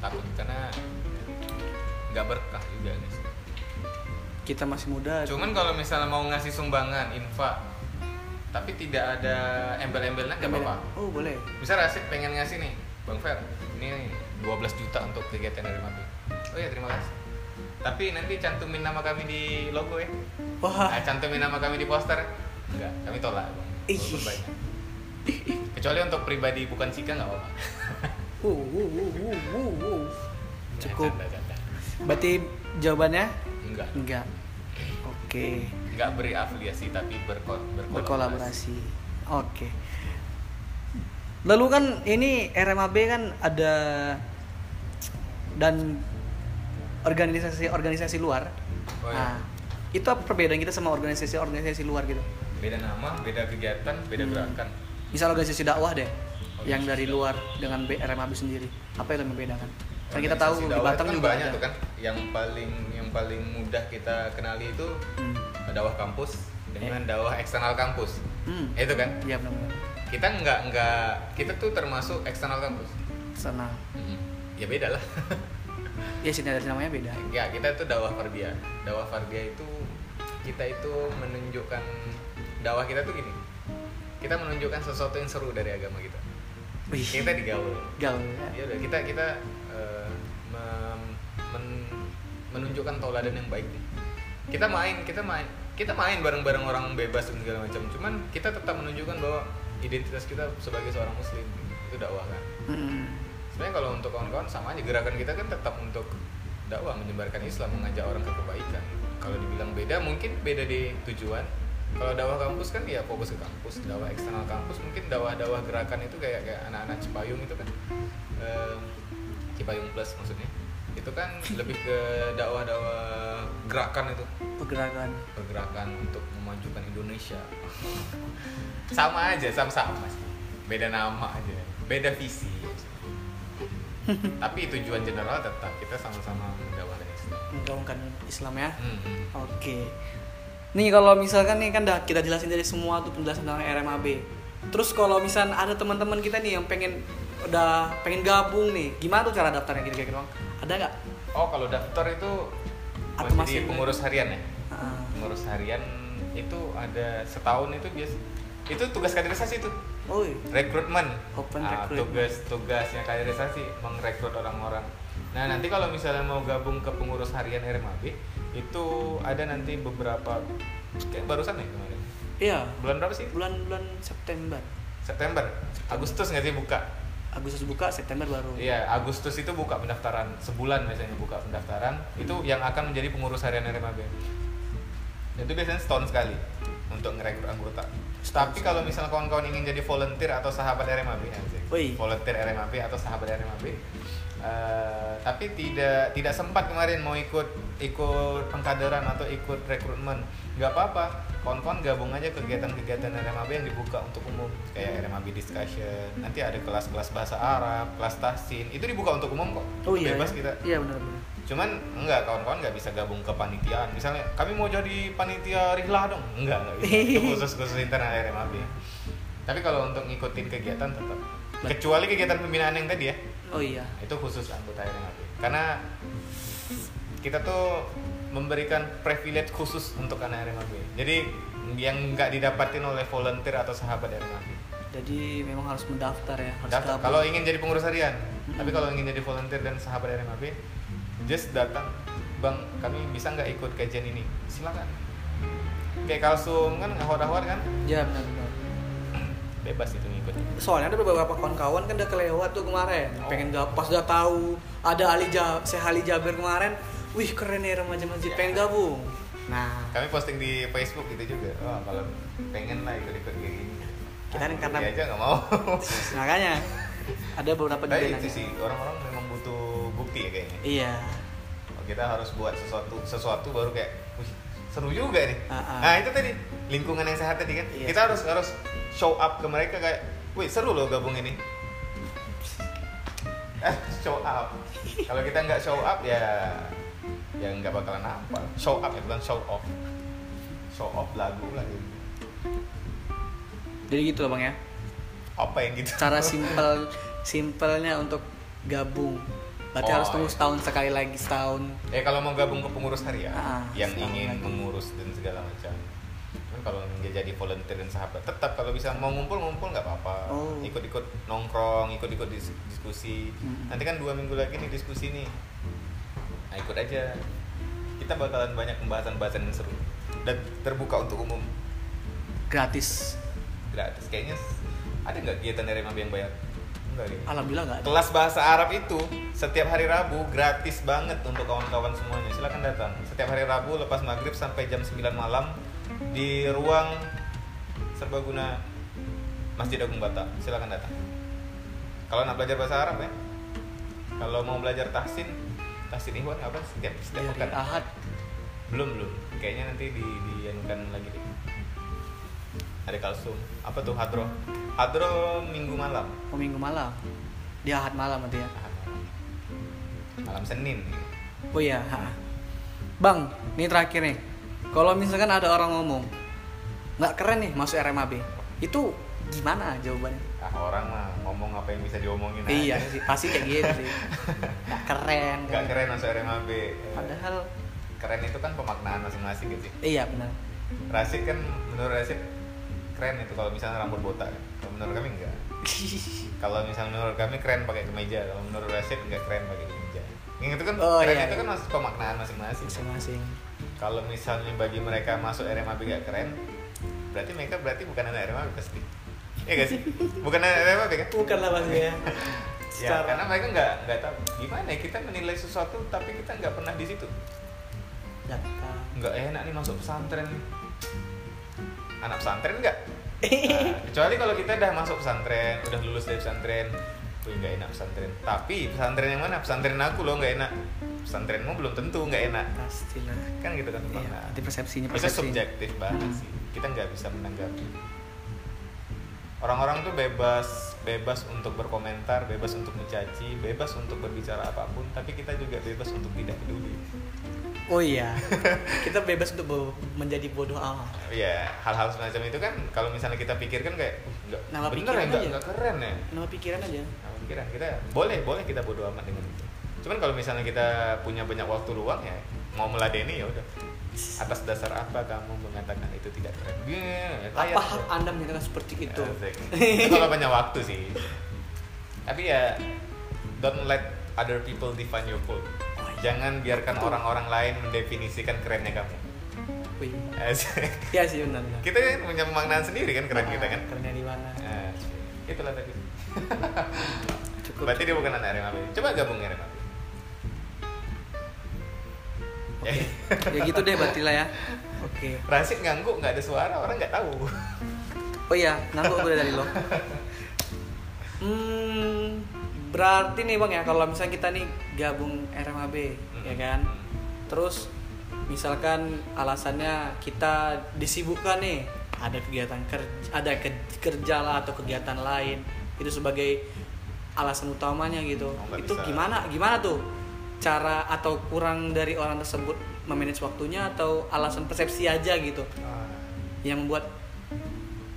Takut karena enggak berkah juga guys Kita masih muda. cuman kalau misalnya mau ngasih sumbangan infak tapi tidak ada embel-embelnya nggak apa-apa. Oh, boleh. bisa Rasid pengen ngasih nih Bang Fer ini 12 juta untuk kegiatan dari Mabi oh ya terima kasih. Tapi nanti cantumin nama kami di logo ya. Wah, nah, cantumin nama kami di poster enggak kami tolak kecuali untuk pribadi bukan Sika nggak apa-apa uh, uh, uh. Cukup. Canda, canda. Berarti jawabannya enggak enggak. Oke. enggak beri afiliasi tapi berko berkolaborasi, Berkolaborasi. Oke. Lalu kan ini RMAB kan ada dan organisasi-organisasi luar. Oh, iya. Nah, itu apa perbedaan kita sama organisasi-organisasi luar gitu? Beda nama beda kegiatan beda Hmm. gerakan Misal organisasi dakwah deh, yang Organisasi dari dakwah. luar dengan B- RMAB sendiri. Apa yang membedakan? Kan kita tahu di Batam kan juga banyak ada. tuh kan yang paling yang paling mudah kita kenali itu Hmm. dakwah kampus dengan dakwah eksternal kampus Hmm. itu kan Iya benar-benar. kita nggak nggak kita tuh termasuk eksternal kampus Sana. ya beda lah Ya sini ada namanya beda. ya kita itu dakwah fardiyah dakwah fardiyah itu kita itu menunjukkan dakwah kita tuh gini. Kita menunjukkan sesuatu yang seru dari agama kita. Wih. kita digaul. Gaul. ya. Udah. Kita kita eh, mem- men- menunjukkan tauladan yang baik nih. Kita main kita main kita main bareng-bareng orang bebas dan segala macam. Cuman kita tetap menunjukkan bahwa identitas kita sebagai seorang muslim. Itu dakwah kan? Hmm. sebenarnya kalau untuk kawan-kawan sama aja. Gerakan kita kan tetap untuk dakwah menyebarkan Islam mengajak orang ke kebaikan. Kalau dibilang beda mungkin beda di tujuan kalau dakwah kampus kan ya fokus ke kampus dakwah eksternal kampus. Mungkin dakwah-dakwah gerakan itu kayak kayak anak-anak Cipayung itu kan. Em, Cipayung Plus maksudnya. Itu kan lebih ke dakwah-dakwah gerakan itu. Pergerakan. pergerakan untuk memajukan Indonesia. Sama aja sama-sama sih. Beda nama aja. Beda visi. Tapi tujuan general tetap kita sama-sama mendakwakan Islam. Menggaungkan Islam ya. Hmm. Oke. Nih kalau misalkan nih kan udah kita jelasin dari semua tuh penjelasan tentang RMAB. Terus kalau misal ada teman-teman kita nih yang pengen udah pengen gabung nih, gimana tuh cara daftarnya kira-kira bang? Ada nggak? oh kalau daftar itu Atau masih masih- di pengurus harian ya Ah, pengurus harian itu ada setahun itu biasa itu tugas kaderisasi itu oh, iya. rekrutmen Open Ah, recruitment. tugas tugasnya kaderisasi mengrekrut orang-orang nah nanti kalau misalnya mau gabung ke pengurus harian RMAB itu ada nanti beberapa kayak barusan ya kemarin Iya. bulan berapa sih Bulan-bulan September. September Agustus nggak sih buka Agustus buka, September baru. Iya, Agustus itu buka pendaftaran sebulan biasanya buka pendaftaran itu yang akan menjadi pengurus harian RMAB. Itu biasanya setahun sekali untuk ngerekrut anggota. Tapi kalau misalnya kawan-kawan ingin jadi volunteer atau sahabat RMAB, ya. Wih. volunteer RMAB atau sahabat RMAB, eh, tapi tidak tidak sempat kemarin mau ikut ikut pengkaderan atau ikut rekrutmen, nggak apa-apa. Kawan-kawan gabung aja kegiatan-kegiatan RMAB yang dibuka untuk umum kayak RMAB discussion. Nanti ada kelas-kelas bahasa Arab, kelas tahsin. Itu dibuka untuk umum kok. Oh iya. Bebas iya. kita. Iya benar-benar. Cuman enggak kawan-kawan nggak bisa gabung ke panitiaan. Misalnya kami mau jadi panitia rihlah dong. Enggak, enggak bisa. Itu khusus khusus internal RMAB. Tapi kalau untuk ngikutin kegiatan tetap. Kecuali kegiatan pembinaan yang tadi ya, Oh iya. itu khusus anggota RMAB. Karena kita tuh memberikan privilege khusus untuk anak RMAB. Jadi yang nggak didapatin oleh volunteer atau sahabat RMAB. Jadi memang harus mendaftar ya. Harus Daftar. Kalau ingin jadi pengurus harian, Hmm. tapi kalau ingin jadi volunteer dan sahabat RMAB, just datang, bang, kami bisa nggak ikut kajian ini? Silakan. Kayak kalsum kan, ngawar-ngawar kan, Ya benar-benar. Bebas itu ngikut. Soalnya ada beberapa kawan-kawan kan udah kelewat tuh kemarin. Oh. Pengen gak pas udah tahu ada Ali ja Syekh Ali Jabir kemarin. Wih keren ya remaja masjid pengen gabung. Nah, Kami posting di Facebook gitu juga. Wah kalau pengen lah ikut-ikut kayak gini. Kita kan karena- aja nggak mau. makanya ada beberapa juga yang itu sih orang-orang memang butuh bukti ya kayaknya. Iya. Kita harus buat sesuatu sesuatu baru kayak, wih seru juga nih. Ah, ah. Nah itu tadi lingkungan yang sehat tadi kan. Iya. Kita harus harus show up ke mereka kayak, wih seru loh gabung ini. Eh, show up. Kalau kita nggak show up ya ya nggak bakalan apa. Show up ya bukan show off. Show off lagu lah gitu. Jadi gitu loh bang ya. Apa yang gitu? Cara simpel simpelnya untuk gabung. Berarti Oh, harus tunggu iya. setahun sekali lagi setahun. Ya kalau mau gabung ke pengurus harian Ah, yang ingin lagi. mengurus dan segala macam. Kalau nggak jadi volunteer dan sahabat, tetap kalau bisa mau ngumpul-ngumpul nggak apa-apa. Oh. Ikut-ikut nongkrong, ikut-ikut dis- diskusi. Hmm. Nanti kan dua minggu lagi nih diskusi nih. Nah ikut aja. Kita bakalan banyak pembahasan-pembahasan yang seru dan terbuka untuk umum, Gratis. gratis. Kayaknya ada nggak kegiatan dari Mabi yang bayar? Enggak. Alhamdulillah nggak. Kelas bahasa Arab itu setiap hari Rabu gratis banget untuk kawan-kawan semuanya. Silakan datang. Setiap hari Rabu lepas maghrib sampai jam 9 malam di ruang serbaguna Masjid Agung Bata. Silakan datang. Kalau nak belajar bahasa Arab ya. Kalau mau belajar tahsin, tahsin ihwan apa setiap setiap Dari pekan. Ahad. Belum belum. Kayaknya nanti di dianukan lagi deh. Ada kalsum. Apa tuh hadro? Hadro minggu malam. Oh, minggu malam. Di Ahad malam nanti ya. Ahad malam. Malam Senin. Oh iya. ha. Bang, ini terakhir nih. Kalau misalkan ada orang ngomong nggak keren nih masuk RMAB, itu gimana jawabannya? Ah orang mah ngomong apa yang bisa diomongin Iya aja. sih, pasti kayak gitu sih. Nggak keren. Nggak kan. keren masuk RMAB. Padahal Keren itu kan pemaknaan masing-masing gitu. iya benar. Rasid kan menurut Rasid keren itu kalau misalnya rambut botak. Kalau menurut kami enggak. Kalau misalnya menurut kami keren pakai kemeja. Kalau menurut Rasid enggak keren pakai kemeja. Yang itu kan Oh, keren iya, itu iya. kan masih pemaknaan masing-masing. Masing-masing. Kalau misalnya bagi mereka masuk RMAB gak keren, berarti mereka berarti bukan anak RMAB pasti. Iya gak sih? Bukan anak RMAB kan? Bukan lah bang ya. Ya, karena mereka nggak nggak tahu gimana ya kita menilai sesuatu tapi kita nggak pernah di situ. Nggak enak nih masuk pesantren nih. Anak pesantren nggak? Nah, kecuali kalau kita udah masuk pesantren, udah lulus dari pesantren, wih nggak enak pesantren. Tapi pesantren yang mana? Pesantren aku loh nggak enak. Pesantrenmu belum tentu nggak enak. Pastilah. Kan gitu kan Iya, Nah, nanti persepsinya itu persepsi. subjektif banget Hmm. sih. Kita nggak bisa menanggapi. Orang-orang tuh bebas, bebas untuk berkomentar, bebas untuk mencaci, bebas untuk berbicara apa pun, tapi kita juga bebas untuk tidak peduli. Oh iya. Kita bebas untuk bo- menjadi bodoh amat. Ya, hal-hal semacam itu kan kalau misalnya kita pikirkan kayak "Uh, nggak Nama bener ya, pikiran nggak aja. nggak keren ya. Nama pikiran aja. Nama pikiran kita boleh boleh kita bodoh amat dengan itu. Cuman kalau misalnya kita punya banyak waktu luang ya mau meladeni ya udah. Atas dasar apa kamu mengatakan itu tidak keren? Ya, Apa hak Anda menyatakan seperti itu? Asik. itu kalau banyak waktu sih. Tapi ya don't let other people define your goal. Jangan biarkan orang-orang lain mendefinisikan kerennya kamu. Wih. Iya sih benar. benar. kita kan punya pemaknaan sendiri kan keren Ah, kita kan. Kerennya di mana? Nah, itulah tadi. Cukup. Berarti dia bukan anak RMAB. Coba gabung RMAB. Oke. ya gitu deh berarti lah ya. Oke. Rasid ngangguk nggak ada suara orang nggak tahu. Oh iya, ngangguk udah dari lo. Hmm, berarti nih bang ya kalau misalnya kita nih gabung RMAB, ya kan? Terus misalkan alasannya kita disibukkan nih, ada kegiatan kerja, ada ke- kerja lah atau kegiatan lain itu sebagai alasan utamanya gitu. Oh, itu bisa. gimana? Gimana tuh cara atau kurang dari orang tersebut memanage waktunya atau alasan persepsi aja gitu yang membuat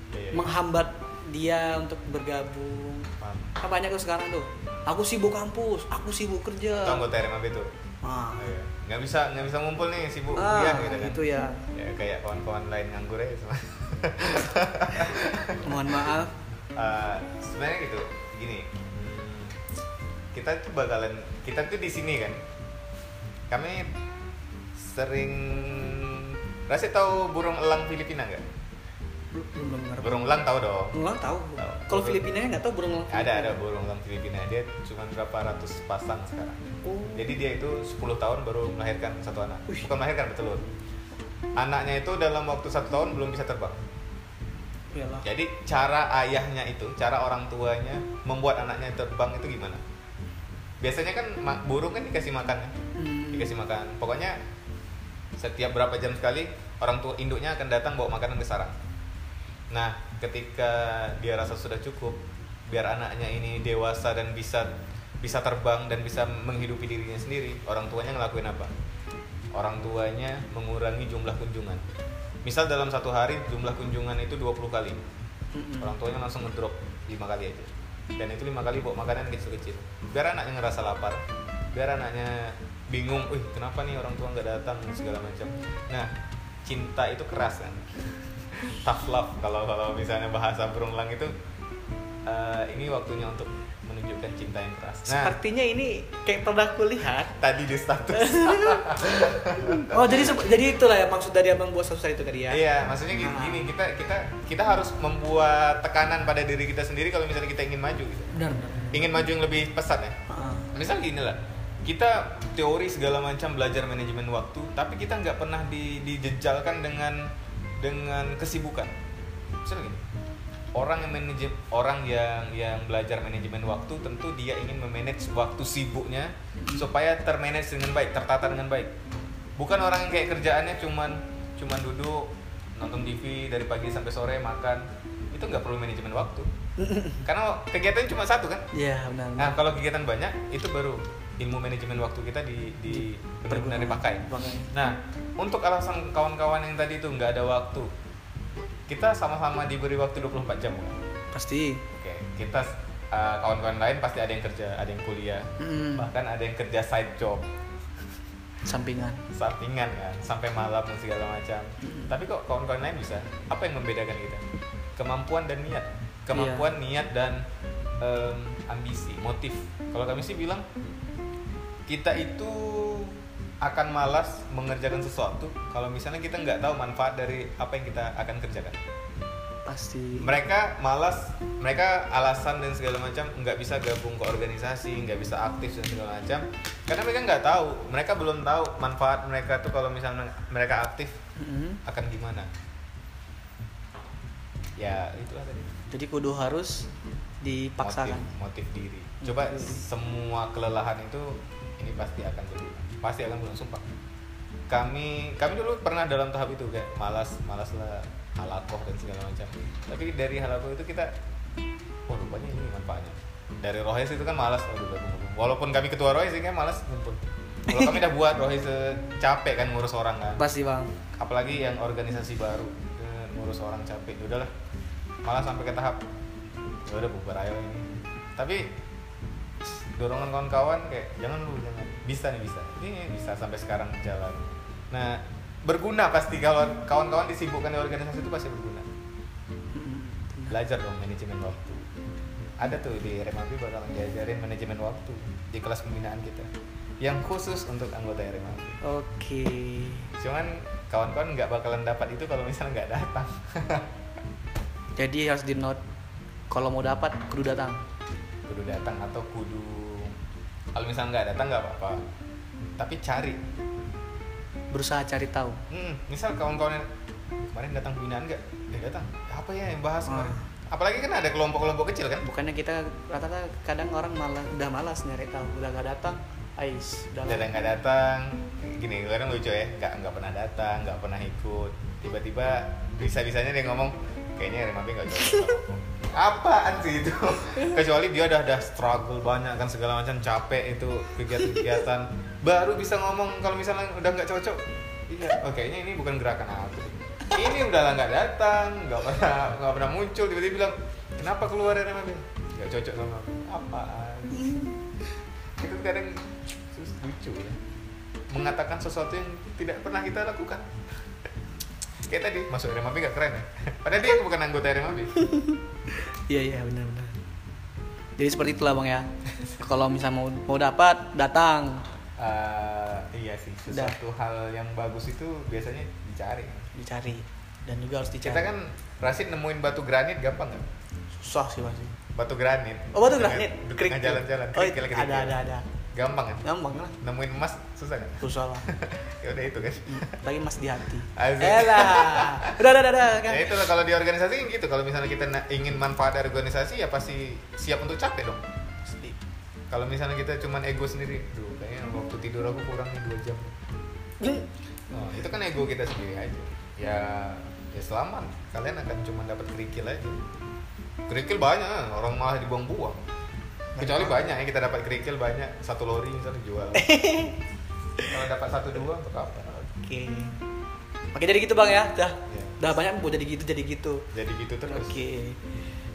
Iya, iya. menghambat dia untuk bergabung Paham. kan banyak tuh sekarang tuh aku sibuk kampus aku sibuk kerja Itu anggota RMAB tuh. ah, Iya. Nggak bisa nggak bisa ngumpul nih sibuk ah kuliah gitu kan. itu ya Ya kayak kawan-kawan lain nganggur aja semua. mohon maaf Eh, sebenarnya gitu gini kita tuh bakalan kita tuh di sini kan kami sering Rasi tahu burung elang Filipina nggak? Belum belum dengar Burung elang tahu dong. burung elang tahu Tahu. kalau Filipina nggak tahu burung elang Ada ada burung elang Filipina dia cuma berapa ratus pasang sekarang. oh Jadi dia itu 10 tahun baru melahirkan satu anak. Wih. Bukan melahirkan bertelur. Anaknya itu dalam waktu satu tahun belum bisa terbang. iyalah Jadi cara ayahnya itu, cara orang tuanya membuat anaknya terbang itu gimana? Biasanya kan burung kan dikasih makan kan? Hmm. Dikasih makan. Pokoknya setiap berapa jam sekali orang tua induknya akan datang bawa makanan ke sarang. Nah, ketika dia rasa sudah cukup, biar anaknya ini dewasa dan bisa bisa terbang dan bisa menghidupi dirinya sendiri orang tuanya ngelakuin apa? Orang tuanya mengurangi jumlah kunjungan. Misal dalam satu hari jumlah kunjungan itu 20 kali. Orang tuanya langsung ngedrop lima kali aja. Dan itu lima kali bawa makanan kecil-kecil. Biar anaknya ngerasa lapar. Biar anaknya bingung, wih kenapa nih orang tua nggak datang? segala macam. Nah cinta itu keras kan tough love kalau kalau misalnya bahasa berulang itu eh, ini waktunya untuk menunjukkan cinta yang keras nah Sepertinya ini kayak pernah kulihat. tadi di status Oh jadi jadi itulah ya maksud dari abang buat status itu tadi ya. Iya, maksudnya gini, Ah. gini, kita kita kita harus membuat tekanan pada diri kita sendiri kalau misalnya kita ingin maju gitu. Benar benar. Ingin maju yang lebih pesat ya. Ah. Misal gini lah, kita teori segala macam belajar manajemen waktu, tapi kita nggak pernah di, dijejalkan dengan dengan kesibukan. Misal gini, orang yang manajem orang yang yang belajar manajemen waktu tentu dia ingin memanage waktu sibuknya supaya termanage dengan baik, tertata dengan baik. Bukan orang yang kayak kerjaannya cuman cuman duduk nonton TV dari pagi sampai sore makan itu nggak perlu manajemen waktu karena kegiatannya cuma satu kan Iya benar. Nah, kalau kegiatan banyak itu baru ilmu manajemen waktu kita di di benar-benar dipakai. Nah, untuk alasan kawan-kawan yang tadi itu nggak ada waktu, kita sama-sama diberi waktu 24 jam. bukan? Pasti. Oke, kita uh, kawan-kawan lain pasti ada yang kerja, ada yang kuliah, Mm. bahkan ada yang kerja side job, Sampingan. sampingan kan, sampai malam dan segala macam. Tapi kok kawan-kawan lain bisa? Apa yang membedakan kita? Kemampuan dan niat. Kemampuan, niat dan em, ambisi, motif. Kalau kami sih bilang kita itu akan malas mengerjakan sesuatu kalau misalnya kita nggak tahu manfaat dari apa yang kita akan kerjakan. Pasti. Mereka malas, mereka alasan dan segala macam nggak bisa gabung ke organisasi, nggak bisa aktif dan segala macam karena mereka nggak tahu, mereka belum tahu manfaat mereka tuh kalau misalnya mereka aktif Mm. akan gimana. Ya itulah tadi. Jadi kudu harus dipaksakan. motif, motif diri coba diri. semua kelelahan itu ini pasti akan berulang pasti akan berulang sumpah. Kami kami dulu pernah dalam tahap itu kayak malas malas lah halakoh dan segala macam. Tapi dari halakoh itu kita oh rupanya ini manfaatnya. Dari rohis itu kan malas walaupun kami ketua rohis ini kan malas ngumpul. Kalau kami udah buat rohis eh, capek kan ngurus orang kan. Pasti bang. apalagi yang organisasi baru ngurus orang capek. Udahlah malah sampai ke tahap. Ya udah bubar aja ini. Tapi dorongan kawan-kawan kayak jangan lu jangan. Bisa nih bisa. Ini bisa sampai sekarang jalan. Nah berguna pasti kalau kawan-kawan disibukkan di organisasi itu pasti berguna. Belajar dong manajemen waktu. Ada tuh di RMAB bakalan diajarin manajemen waktu di kelas pembinaan kita yang khusus untuk anggota RMAB Oke. cuman kawan-kawan nggak bakalan dapat itu kalau misalnya nggak datang. Jadi harus di note kalau mau dapat kudu datang. kudu datang atau kudu kalau misalnya nggak datang nggak apa-apa. Tapi cari. Berusaha cari tahu. hmm, misal kawan-kawan yang kemarin datang pembinaan nggak? Eh datang. Apa ya yang bahas kemarin? Ah. apalagi kan ada kelompok-kelompok kecil kan? Bukannya kita rata-rata kadang orang malah udah malas nyari tahu, udah gak datang, ais, udah datang nggak datang. Gini kadang lucu ya. Nggak nggak pernah datang nggak pernah ikut. Tiba-tiba bisa-bisanya dia ngomong kayaknya Remabi nggak cocok apaan sih itu? Kecuali dia udah ada struggle banyak kan segala macam capek itu kegiatan-kegiatan. Baru bisa ngomong kalau misalnya udah nggak cocok. Iya oh, kayaknya ini bukan gerakan aku. Ini udah lah nggak datang nggak pernah nggak pernah muncul. Tiba-tiba bilang kenapa keluar dari Remabi nggak cocok sama aku. Apaan? Itu kadang lucu ya. Mengatakan sesuatu yang tidak pernah kita lakukan kayak tadi masuk RMAB gak keren ya? Padahal dia bukan anggota RMAB Iya iya benar-benar. Jadi seperti itulah bang ya. kalau misalnya mau mau dapat datang, Eh, iya sih sesuatu hal yang bagus itu biasanya dicari. Dicari. Dan juga harus dicari. kita kan Rasid nemuin batu granit gampang kan susah sih pasti. batu granit. Oh batu granit, dengan jalan-jalan Oh ada ada ada. Gampang kan Gampang lah. nemuin emas susah kan Susah lah. ya udah itu kan Lagi mas di hati. Asik. Elah. Udah udah udah. udah, kan. Ya itu lah, kalau di organisasi kan gitu. Kalau misalnya kita ingin manfaat dari organisasi ya pasti siap untuk capek dong. Sedih. Kalau misalnya kita cuman ego sendiri, duh kayaknya waktu tidur aku kurang nih dua jam. Oh, itu kan ego kita sendiri aja. Ya ya selamat. Kalian akan cuma dapat kerikil aja. Kerikil banyak, orang malah dibuang-buang. Kecuali banyak ya kita dapat kerikil banyak satu lori misalnya jual kalau dapat satu dua untuk apa Oke. Oke jadi gitu bang ya, dah, Iya. dah banyak buat jadi gitu jadi gitu. jadi gitu terus Oke.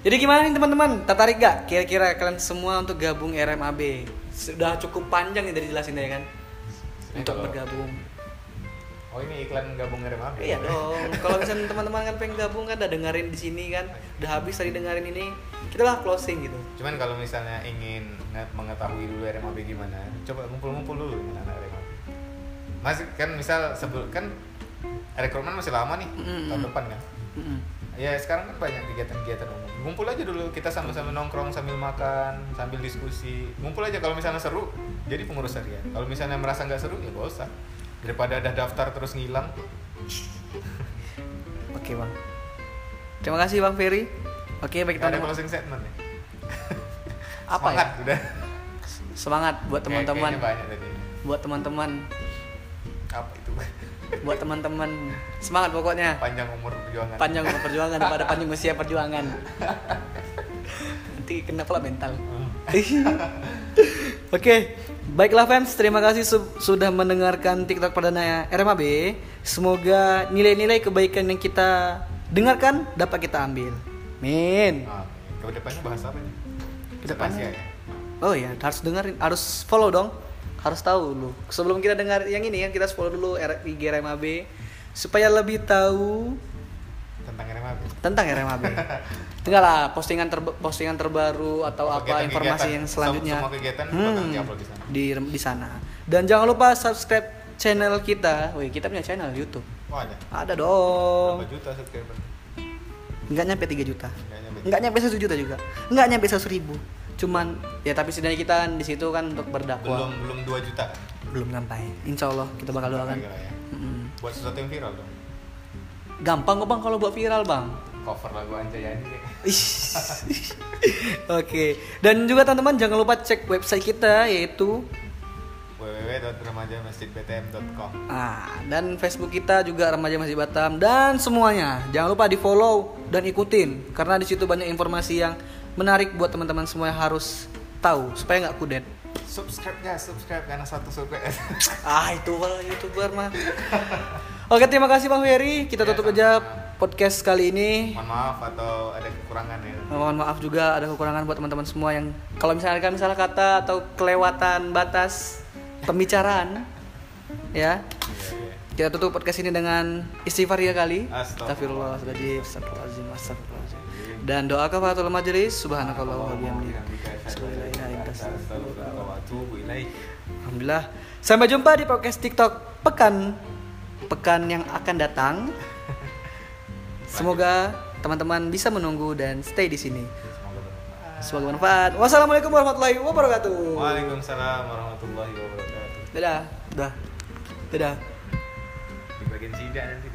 Jadi gimana nih teman-teman? Tertarik gak? Kira-kira kalian semua untuk gabung RMAB? Sudah cukup panjang nih dari jelasin ya kan? Untuk bergabung. Oh ini iklan gabung RMAB Iya dong. Kalau misalnya teman-teman kan pengen gabung kan udah dengerin di sini kan, udah habis tadi dengerin ini, kita lah closing gitu. cuman kalau misalnya ingin nge- mengetahui dulu RMAB gimana coba ngumpul-ngumpul dulu dengan anak RMAB masih kan misal sebelum kan rekrutmen masih lama nih Mm-mm. tahun depan kan Mm-mm. ya sekarang kan banyak kegiatan-kegiatan umum ngumpul aja dulu kita sama-sama nongkrong sambil makan sambil diskusi ngumpul aja kalau misalnya seru jadi pengurus harian kalau misalnya merasa nggak seru ya gak usah daripada ada daftar terus ngilang Oke bang. Terima kasih bang Ferry. Oke baik Nggak ada closing statement ya Apa semangat ya? udah Semangat buat teman-teman. Buat teman-teman. apa itu Buat teman-teman. Semangat pokoknya. panjang umur perjuangan Panjang umur perjuangan pada panjang usia perjuangan. Nanti kena pula mental. Hmm. Oke, baiklah fans, terima kasih su- sudah mendengarkan TikTok perdana RMAB. Semoga nilai-nilai kebaikan yang kita dengarkan dapat kita ambil. Min. Ah, ke depannya bahas apa nih Ke depannya? Rahasia ya? Oh ya, harus dengerin, harus follow dong. Harus tahu dulu. Sebelum kita dengar yang ini kan kita follow dulu IG RMAB supaya lebih tahu tentang RMAB tentang RMAB. Tinggal lah postingan terba- postingan terbaru atau apa Kegiatan-kegiatan. informasi yang Sem- selanjutnya. semua kegiatan Hmm, di sana. di di sana. Dan jangan lupa subscribe channel kita. Wih, kita punya channel YouTube. oh ada Ada dong. berapa juta subscriber Enggak nyampe 3 juta. Nyampe. Enggak nyampe 1 juta juga. Enggak nyampe 100 ribu. Cuman ya tapi setidaknya kita kan di situ kan untuk belum berdakwah. belum 2 juta kan Belum sampai. Insya Allah kita bakal doakan. Ya. Mm-mm. buat sesuatu yang viral dong Gampang kok bang kalau buat viral bang. cover lagu Anjayani deh Ih. Oke. Dan juga teman-teman jangan lupa cek website kita yaitu www.remajamasjidbtm.com ah dan Facebook kita juga Remaja Masjid Batam dan semuanya. Jangan lupa di follow dan ikutin karena di situ banyak informasi yang menarik buat teman-teman semua yang harus tahu supaya nggak kudet. subscribe ya subscribe karena satu subscribe Ah itu youtuber mah. Oke terima kasih Bang Ferry. Kita Ya, tutup aja sama-sama. Podcast kali ini. mohon maaf atau ada kekurangan ya Mohon maaf juga ada kekurangan buat teman-teman semua yang kalau misalnya kata atau kelewatan batas pembicaraan ya. Iya, iya. Kita tutup podcast ini dengan istighfar ya kali. Astagfirullah. Astagfirullahaladzim, astagfirullahaladzim, astagfirullahaladzim. Dan doa kafaratul majelis subhanakallah wa bihamdika. Alhamdulillah. Sampai jumpa di podcast TikTok pekan pekan yang akan datang. Semoga teman-teman bisa menunggu dan stay di sini. Semoga bermanfaat. Wassalamualaikum warahmatullahi wabarakatuh. Waalaikumsalam warahmatullahi wabarakatuh. Dadah. Dadah. Dadah. Di bagian sida nanti